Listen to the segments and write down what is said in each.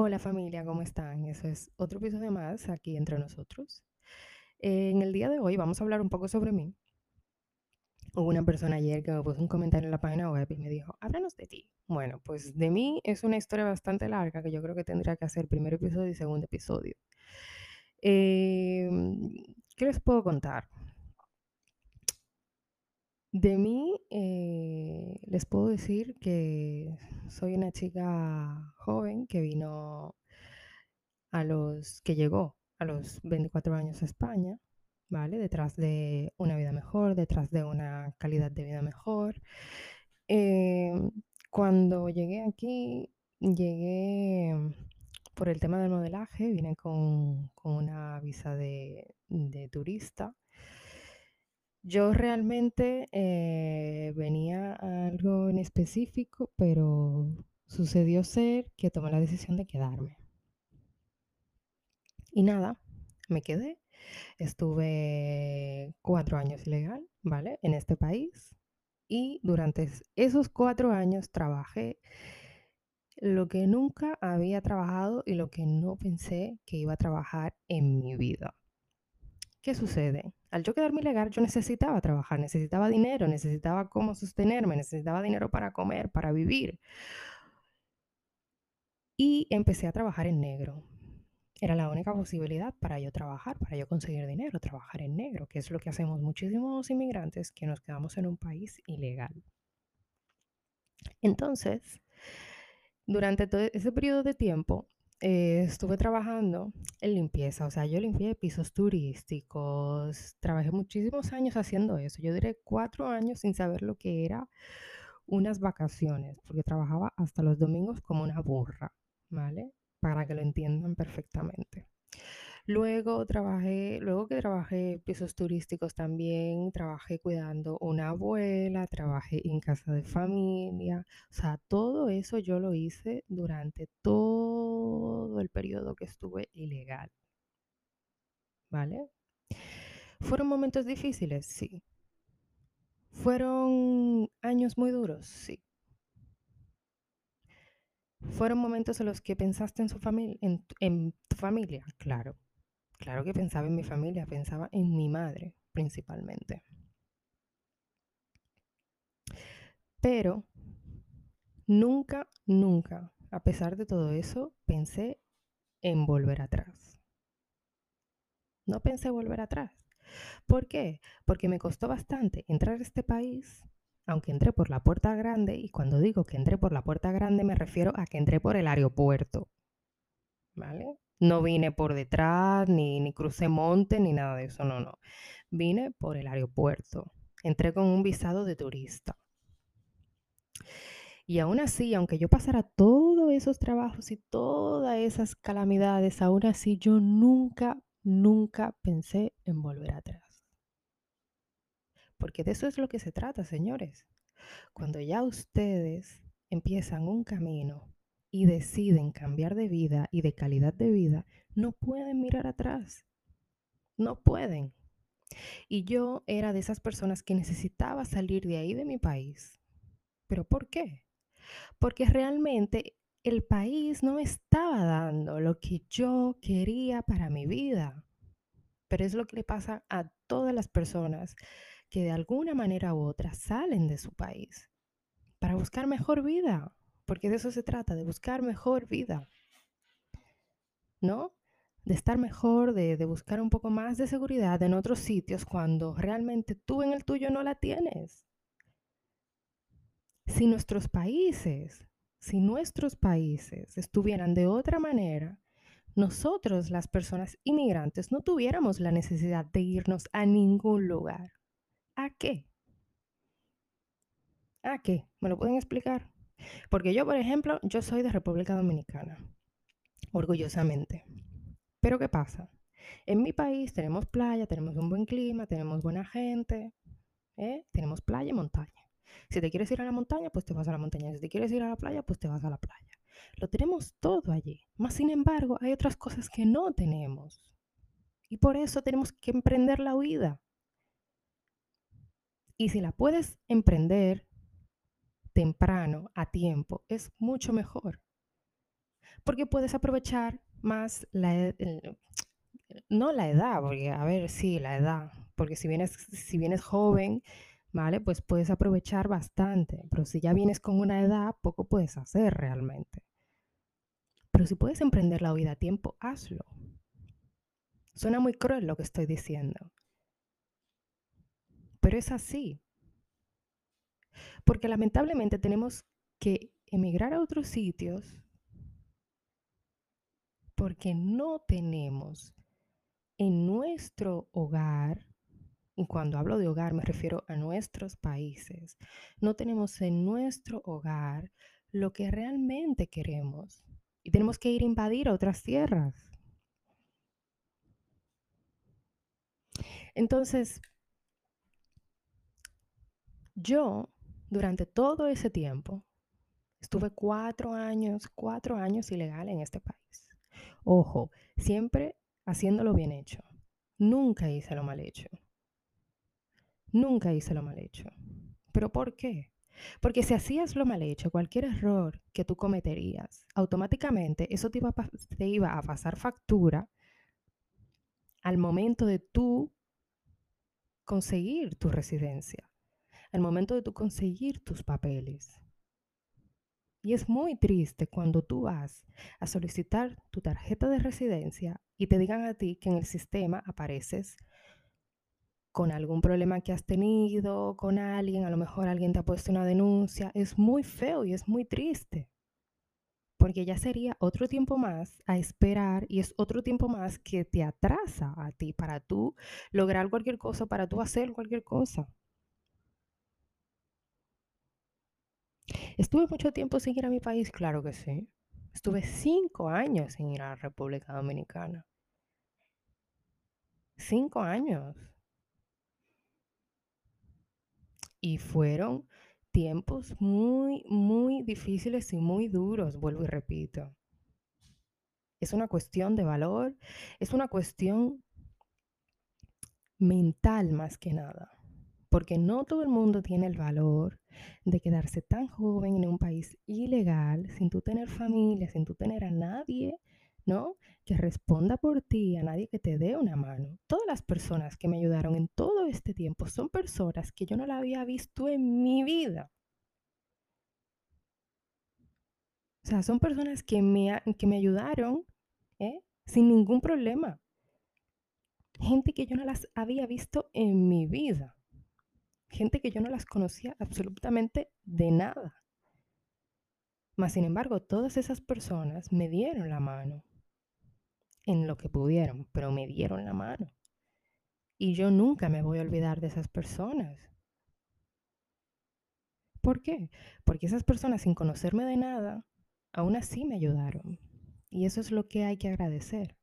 Hola familia, ¿cómo están? Eso es otro episodio más aquí entre nosotros. En el día de hoy vamos a hablar un poco sobre mí. Hubo una persona ayer que me puso un comentario en la página web y me dijo, háblanos de ti. Bueno, pues de mí es una historia bastante larga que yo creo que tendría que hacer primer episodio y segundo episodio. Em, ¿qué les puedo contar? De mí eh, les puedo decir que soy una chica joven que vino a los, que llegó a los 24 años a España, ¿vale? Detrás de una vida mejor, detrás de una calidad de vida mejor. Em, cuando llegué aquí, llegué por el tema del modelaje, vine con, con una visa de, de turista yo realmente eh, venía a algo en específico, pero sucedió ser que tomé la decisión de quedarme. Y nada, me quedé. Estuve cuatro años ilegal, ¿vale? En este país. Y durante esos cuatro años trabajé lo que nunca había trabajado y lo que no pensé que iba a trabajar en mi vida. ¿Qué sucede? Al yo quedarme ilegal, yo necesitaba trabajar, necesitaba dinero, necesitaba cómo sostenerme, necesitaba dinero para comer, para vivir. Y empecé a trabajar en negro. Era la única posibilidad para yo trabajar, para yo conseguir dinero, trabajar en negro, que es lo que hacemos muchísimos inmigrantes que nos quedamos en un país ilegal. Entonces, durante todo ese periodo de tiempo, eh, estuve trabajando en limpieza, o sea, yo limpié pisos turísticos, trabajé muchísimos años haciendo eso. Yo duré cuatro años sin saber lo que era unas vacaciones, porque trabajaba hasta los domingos como una burra, ¿vale? Para que lo entiendan perfectamente. Luego trabajé, luego que trabajé pisos turísticos también, trabajé cuidando una abuela, trabajé en casa de familia, o sea, todo eso yo lo hice durante todo el periodo que estuve ilegal. ¿Vale? ¿Fueron momentos difíciles? Sí. ¿Fueron años muy duros? Sí. ¿Fueron momentos en los que pensaste en, su familia, en tu familia? Claro. Claro que pensaba en mi familia, pensaba en mi madre principalmente. Pero nunca, nunca, a pesar de todo eso, pensé en volver atrás. No pensé volver atrás. ¿Por qué? Porque me costó bastante entrar a este país, aunque entré por la puerta grande, y cuando digo que entré por la puerta grande me refiero a que entré por el aeropuerto. No vine por detrás, ni, ni crucé monte, ni nada de eso, no, no. Vine por el aeropuerto. Entré con un visado de turista. Y aún así, aunque yo pasara todos esos trabajos y todas esas calamidades, aún así yo nunca, nunca pensé en volver atrás. Porque de eso es lo que se trata, señores. Cuando ya ustedes empiezan un camino y deciden cambiar de vida y de calidad de vida, no pueden mirar atrás. No pueden. Y yo era de esas personas que necesitaba salir de ahí de mi país. ¿Pero por qué? Porque realmente el país no me estaba dando lo que yo quería para mi vida. Pero es lo que le pasa a todas las personas que de alguna manera u otra salen de su país para buscar mejor vida porque de eso se trata, de buscar mejor vida, ¿no? De estar mejor, de, buscar un poco más de seguridad en otros sitios cuando realmente tú en el tuyo no la tienes. Si nuestros países, si nuestros países estuvieran de otra manera, nosotros, las personas inmigrantes, no tuviéramos la necesidad de irnos a ningún lugar. ¿A qué? ¿A qué? ¿Me lo pueden explicar? Porque yo, por ejemplo, yo soy de República Dominicana, orgullosamente. Pero ¿qué pasa? En mi país tenemos playa, tenemos un buen clima, tenemos buena gente, ¿eh? tenemos playa y montaña. Si te quieres ir a la montaña, pues te vas a la montaña. Si te quieres ir a la playa, pues te vas a la playa. Lo tenemos todo allí. Más sin embargo, hay otras cosas que no tenemos. Y por eso tenemos que emprender la huida. Y si la puedes emprender temprano, a tiempo, es mucho mejor. Porque puedes aprovechar más la, el- no la edad, porque a ver, sí, la edad, porque si vienes, si vienes joven, ¿vale? Pues puedes aprovechar bastante, pero si ya vienes con una edad, poco puedes hacer realmente. Pero si puedes emprender la vida a tiempo, hazlo. Suena muy cruel lo que estoy diciendo, pero es así, porque lamentablemente tenemos que emigrar a otros sitios porque no tenemos en nuestro hogar, y cuando hablo de hogar me refiero a nuestros países, no tenemos en nuestro hogar lo que realmente queremos y tenemos que ir a invadir a otras tierras. Entonces, yo durante todo ese tiempo estuve cuatro años, cuatro años ilegal en este país. Ojo, siempre haciéndolo bien hecho. Nunca hice lo mal hecho. Nunca hice lo mal hecho. ¿Pero por qué? Porque si hacías lo mal hecho, cualquier error que tú cometerías, automáticamente eso te iba a, te iba a pasar factura al momento de tú conseguir tu residencia, al momento de tú conseguir tus papeles. Y es muy triste cuando tú vas a solicitar tu tarjeta de residencia y te digan a ti que en el sistema apareces con algún problema que has tenido con alguien, a lo mejor alguien te ha puesto una denuncia. Es muy feo y es muy triste. Porque ya sería otro tiempo más a esperar y es otro tiempo más que te atrasa a ti para tú lograr cualquier cosa, para tú hacer cualquier cosa. ¿Estuve mucho tiempo sin ir a mi país? Claro que sí. Estuve cinco años sin ir a la República Dominicana. Cinco años. Y fueron tiempos muy, muy difíciles y muy duros, vuelvo y repito. Es una cuestión de valor, es una cuestión mental más que nada, porque no todo el mundo tiene el valor de quedarse tan joven en un país ilegal, sin tú tener familia, sin tú tener a nadie, ¿no? Que responda por ti, a nadie que te dé una mano. Todas las personas que me ayudaron en todo este tiempo son personas que yo no la había visto en mi vida. O sea, son personas que me, que me ayudaron ¿eh? sin ningún problema. Gente que yo no las había visto en mi vida. Gente que yo no las conocía absolutamente de nada. Mas, sin embargo, todas esas personas me dieron la mano en lo que pudieron, pero me dieron la mano. Y yo nunca me voy a olvidar de esas personas. ¿Por qué? Porque esas personas, sin conocerme de nada, aún así me ayudaron. Y eso es lo que hay que agradecer.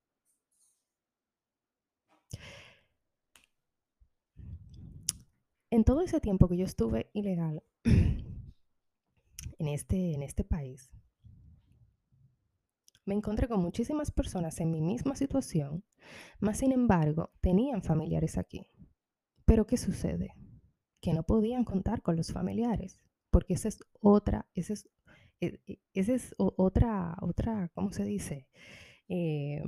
En todo ese tiempo que yo estuve ilegal en este, en este país, me encontré con muchísimas personas en mi misma situación, más sin embargo tenían familiares aquí. Pero ¿qué sucede? Que no podían contar con los familiares, porque esa es otra, esa es, e- e- esa es otra, otra, ¿cómo se dice? Eh,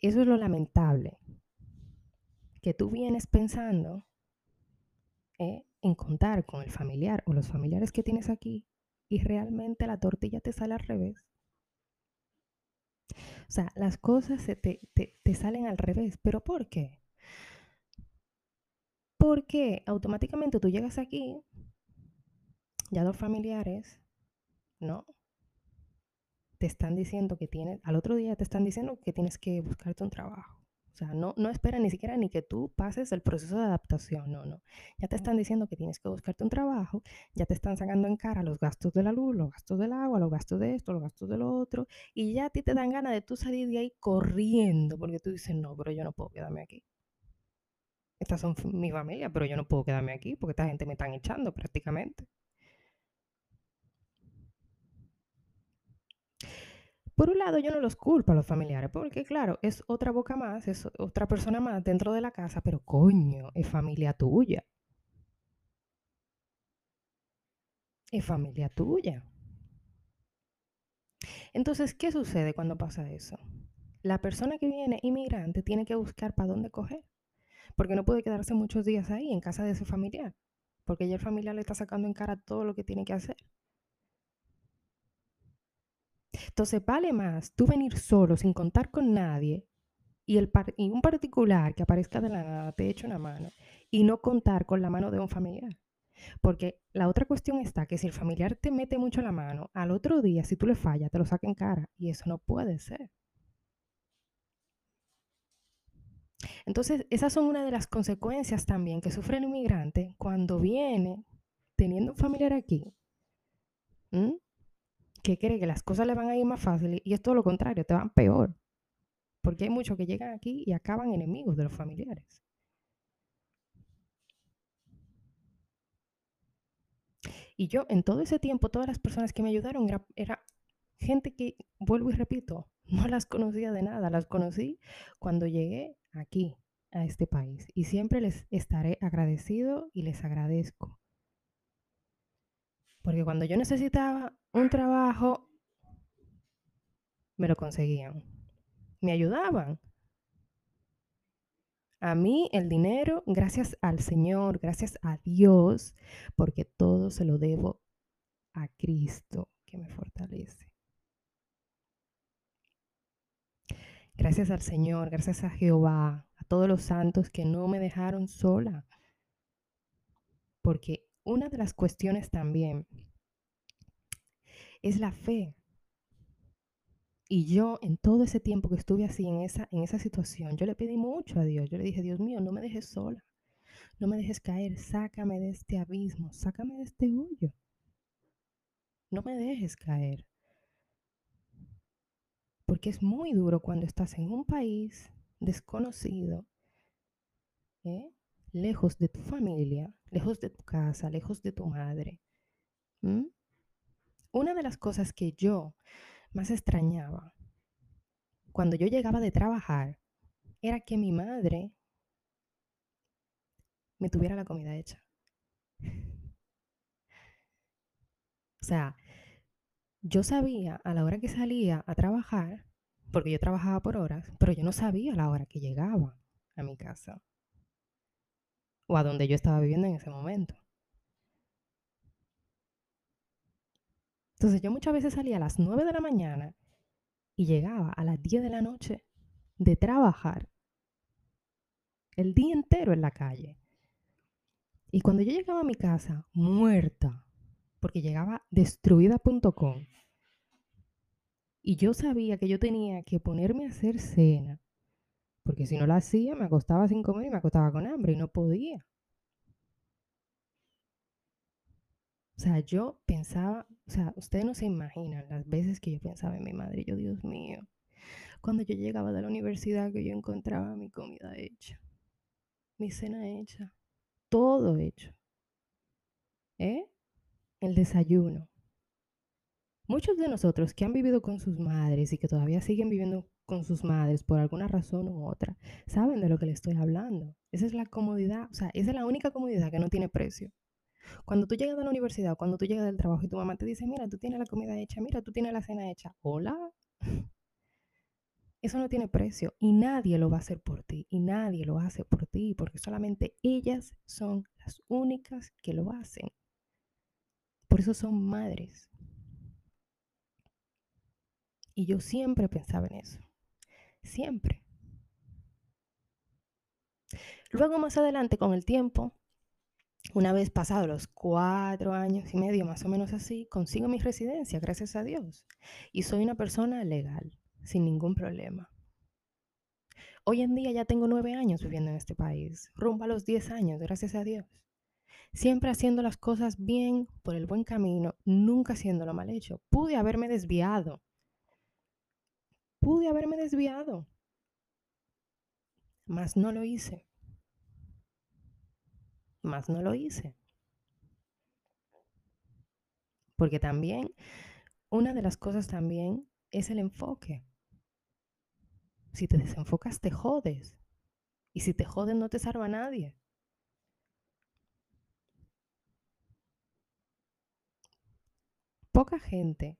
eso es lo lamentable, que tú vienes pensando eh, en contar con el familiar o los familiares que tienes aquí y realmente la tortilla te sale al revés. O sea, las cosas se te, te- te salen al revés. ¿Pero por qué? Porque automáticamente tú llegas aquí, ya los familiares, ¿no? Te están diciendo que tienes, al otro día te están diciendo que tienes que buscarte un trabajo. O sea, no, no esperan ni siquiera ni que tú pases el proceso de adaptación, no, no. Ya te están diciendo que tienes que buscarte un trabajo, ya te están sacando en cara los gastos de la luz, los gastos del agua, los gastos de esto, los gastos de lo otro, y ya a ti te dan ganas de tú salir de ahí corriendo, porque tú dices, no, pero yo no puedo quedarme aquí. Estas son mi familia, pero yo no puedo quedarme aquí porque esta gente me están echando prácticamente. Por un lado, yo no los culpo a los familiares, porque claro, es otra boca más, es otra persona más dentro de la casa, pero coño, es familia tuya, es familia tuya. Entonces, ¿qué sucede cuando pasa eso? La persona que viene inmigrante tiene que buscar para dónde coger, porque no puede quedarse muchos días ahí en casa de su familiar, porque ya el familiar le está sacando en cara todo lo que tiene que hacer. Entonces, vale más tú venir solo sin contar con nadie y, el y un particular que aparezca de la nada te eche una mano y no contar con la mano de un familiar. Porque la otra cuestión está que si el familiar te mete mucho la mano, al otro día, si tú le fallas, te lo saca en cara. Y eso no puede ser. Entonces, esas son una de las consecuencias también que sufre el inmigrante cuando viene teniendo un familiar aquí, que cree que las cosas le van a ir más fácil y es todo lo contrario, te van peor. Porque hay muchos que llegan aquí y acaban enemigos de los familiares. Y yo en todo ese tiempo, todas las personas que me ayudaron era, gente que, vuelvo y repito, no las conocía de nada, las conocí cuando llegué aquí, a este país. Y siempre les estaré agradecido y les agradezco. Porque cuando yo necesitaba un trabajo, me lo conseguían. Me ayudaban. A mí el dinero, gracias al Señor, gracias a Dios, porque todo se lo debo a Cristo que me fortalece. Gracias al Señor, gracias a Jehová, a todos los santos que no me dejaron sola. Porque una de las cuestiones también es la fe. Y yo en todo ese tiempo que estuve así en esa, en esa situación, yo le pedí mucho a Dios. Yo le dije, Dios mío, no me dejes sola. No me dejes caer. Sácame de este abismo. Sácame de este hoyo. No me dejes caer. Porque es muy duro cuando estás en un país desconocido, ¿eh? Lejos de tu familia, lejos de tu casa, lejos de tu madre. Una de las cosas que yo más extrañaba cuando yo llegaba de trabajar era que mi madre me tuviera la comida hecha. O sea, yo sabía a la hora que salía a trabajar, porque yo trabajaba por horas, pero yo no sabía a la hora que llegaba a mi casa o a donde yo estaba viviendo en ese momento. Entonces yo muchas veces salía a las 9 de la mañana y llegaba a las 10 de la noche de trabajar el día entero en la calle. Y cuando yo llegaba a mi casa, muerta, porque llegaba destruida.com. Y yo sabía que yo tenía que ponerme a hacer cena, porque si no la hacía me acostaba sin comer y me acostaba con hambre y no podía. O sea, yo pensaba, o sea, ustedes no se imaginan las veces que yo pensaba en mi madre, yo, Dios mío, cuando yo llegaba de la universidad que yo encontraba mi comida hecha, mi cena hecha, todo hecho. ¿Eh? el desayuno. Muchos de nosotros que han vivido con sus madres y que todavía siguen viviendo con sus madres por alguna razón u otra, saben de lo que les estoy hablando. Esa es la comodidad, o sea, esa es la única comodidad que no tiene precio. Cuando tú llegas a la universidad, cuando tú llegas del trabajo y tu mamá te dice, mira, tú tienes la comida hecha, mira, tú tienes la cena hecha, hola. Eso no tiene precio y nadie lo va a hacer por ti y nadie lo hace por ti porque solamente ellas son las únicas que lo hacen. Por eso son madres. Y yo siempre pensaba en eso. Siempre. Luego más adelante, con el tiempo, una vez pasados los cuatro años y medio, más o menos así, consigo mi residencia, gracias a Dios. Y soy una persona legal, sin ningún problema. Hoy en día ya tengo nueve años viviendo en este país, rumbo a los diez años, gracias a Dios siempre haciendo las cosas bien, por el buen camino, nunca haciéndolo mal hecho. Pude haberme desviado. Pude haberme desviado. Mas no lo hice. Mas no lo hice. Porque también, una de las cosas también es el enfoque. Si te desenfocas, te jodes. Y si te joden, no te salva nadie. poca gente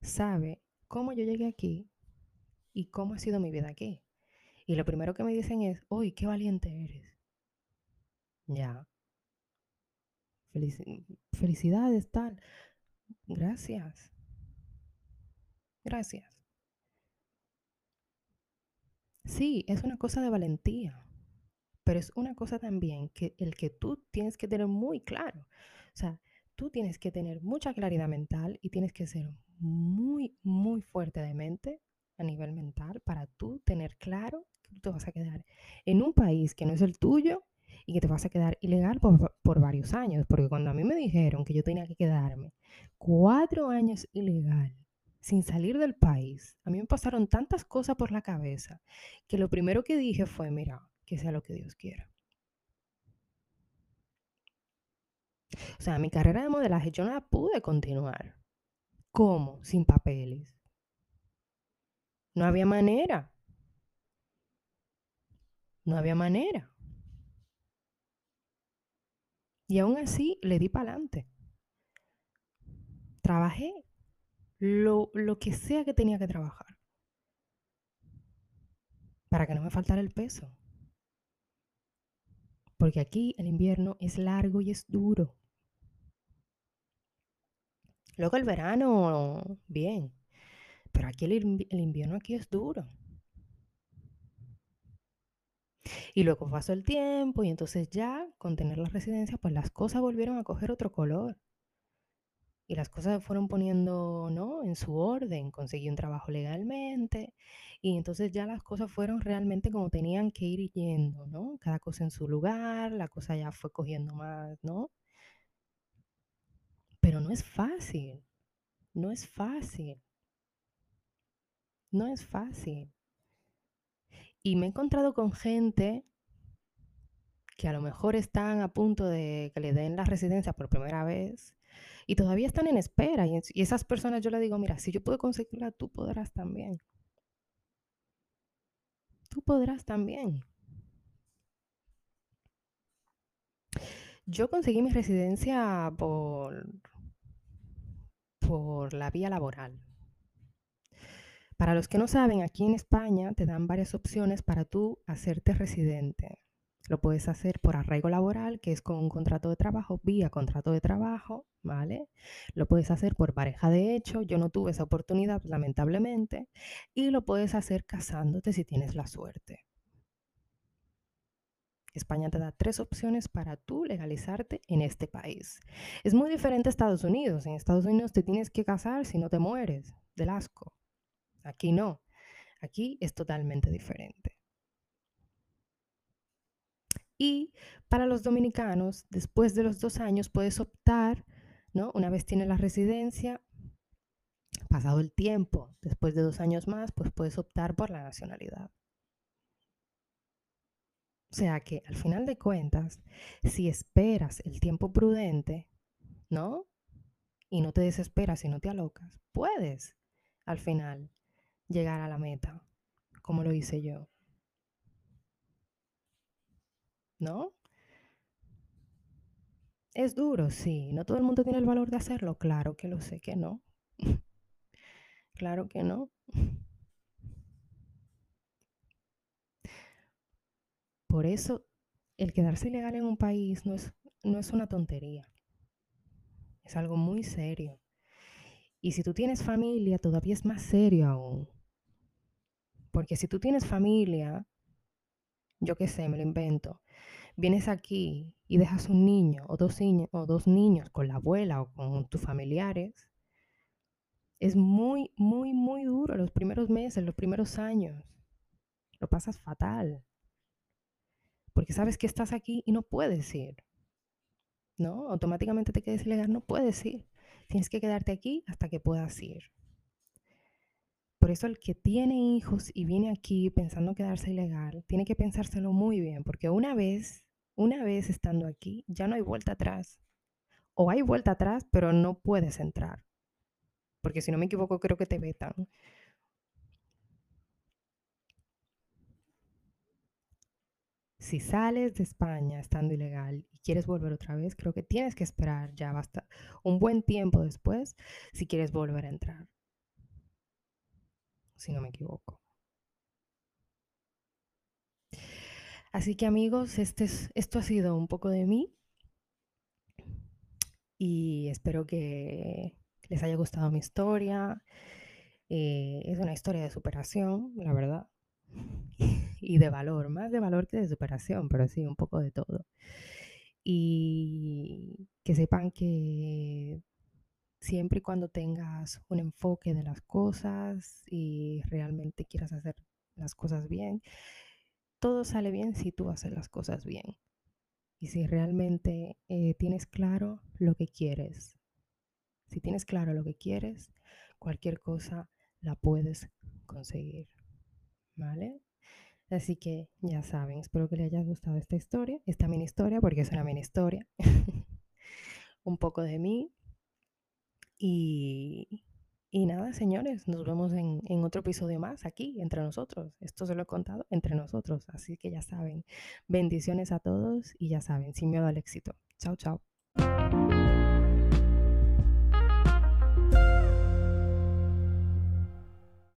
sabe cómo yo llegué aquí y cómo ha sido mi vida aquí. Y lo primero que me dicen es, uy, qué valiente eres. Ya. felicidades, tal. Gracias. Gracias. Sí, es una cosa de valentía, pero es una cosa también que el que tú tienes que tener muy claro. O sea, tú tienes que tener mucha claridad mental y tienes que ser muy, muy fuerte de mente a nivel mental para tú tener claro que tú te vas a quedar en un país que no es el tuyo y que te vas a quedar ilegal por, por varios años. Porque cuando a mí me dijeron que yo tenía que quedarme cuatro años ilegal sin salir del país, a mí me pasaron tantas cosas por la cabeza que lo primero que dije fue, mira, que sea lo que Dios quiera. O sea, mi carrera de modelaje yo no la pude continuar. ¿Cómo? Sin papeles. No había manera. No había manera. Y aún así le di para adelante. Trabajé lo, que sea que tenía que trabajar para que no me faltara el peso. Porque aquí el invierno es largo y es duro. Luego el verano, bien. Pero aquí el, invierno aquí es duro. Y luego pasó el tiempo y entonces ya con tener la residencia, pues las cosas volvieron a coger otro color y las cosas se fueron poniendo, ¿no? En su orden, conseguí un trabajo legalmente y entonces ya las cosas fueron realmente como tenían que ir yendo, ¿no? Cada cosa en su lugar, la cosa ya fue cogiendo más, ¿no? Pero no es fácil, no es fácil, no es fácil. Y me he encontrado con gente que a lo mejor están a punto de que le den la residencia por primera vez y todavía están en espera. Y, esas personas yo le digo, mira, si yo puedo conseguirla, tú podrás también. Tú podrás también. Yo conseguí mi residencia por, por la vía laboral. Para los que no saben, aquí en España te dan varias opciones para tú hacerte residente. Lo puedes hacer por arraigo laboral, que es con un contrato de trabajo, vía contrato de trabajo, ¿vale? Lo puedes hacer por pareja de hecho, yo no tuve esa oportunidad, lamentablemente, y lo puedes hacer casándote si tienes la suerte. España te da tres opciones para tú legalizarte en este país. Es muy diferente a Estados Unidos. En Estados Unidos te tienes que casar si no te mueres del asco. Aquí no. Aquí es totalmente diferente. Y para los dominicanos, después de los dos años, puedes optar, ¿no? Una vez tienes la residencia, pasado el tiempo, después de dos años más, pues puedes optar por la nacionalidad. O sea que al final de cuentas, si esperas el tiempo prudente, ¿no? Y no te desesperas y no te alocas, puedes al final llegar a la meta, como lo hice yo. ¿no? Es duro, sí. No todo el mundo tiene el valor de hacerlo. Claro que lo sé que no. claro que no. Por eso, el quedarse ilegal en un país no es, no es una tontería. Es algo muy serio. Y si tú tienes familia, todavía es más serio aún. Porque si tú tienes familia, yo qué sé, me lo invento, vienes aquí y dejas un niño o dos, niños, o dos niños con la abuela o con tus familiares, es muy, muy, muy duro los primeros meses, los primeros años. Lo pasas fatal. Porque sabes que estás aquí y no puedes ir. ¿No? Automáticamente te quedes ilegal, no puedes ir. Tienes que quedarte aquí hasta que puedas ir. Por eso el que tiene hijos y viene aquí pensando quedarse ilegal, tiene que pensárselo muy bien, porque una vez, una vez estando aquí, ya no hay vuelta atrás. O hay vuelta atrás, pero no puedes entrar. Porque si no me equivoco, creo que te vetan. Si sales de España estando ilegal y quieres volver otra vez, creo que tienes que esperar ya basta un buen tiempo después si quieres volver a entrar. Si no me equivoco. Así que amigos, este es, esto ha sido un poco de mí y espero que les haya gustado mi historia. Eh, es una historia de superación, la verdad, y de valor, más de valor que de superación, pero sí, un poco de todo. Y que sepan que siempre y cuando tengas un enfoque de las cosas y realmente quieras hacer las cosas bien, todo sale bien si tú haces las cosas bien. Y si realmente eh, tienes claro lo que quieres, si tienes claro lo que quieres, cualquier cosa la puedes conseguir. ¿Vale? Así que ya saben, espero que les haya gustado esta historia, esta mini historia, porque es una mini historia. Un poco de mí. Y, nada, señores, nos vemos en, en, otro episodio más aquí, entre nosotros. Esto se lo he contado entre nosotros, así que ya saben. Bendiciones a todos y ya saben, sin miedo al éxito. Chao, chao.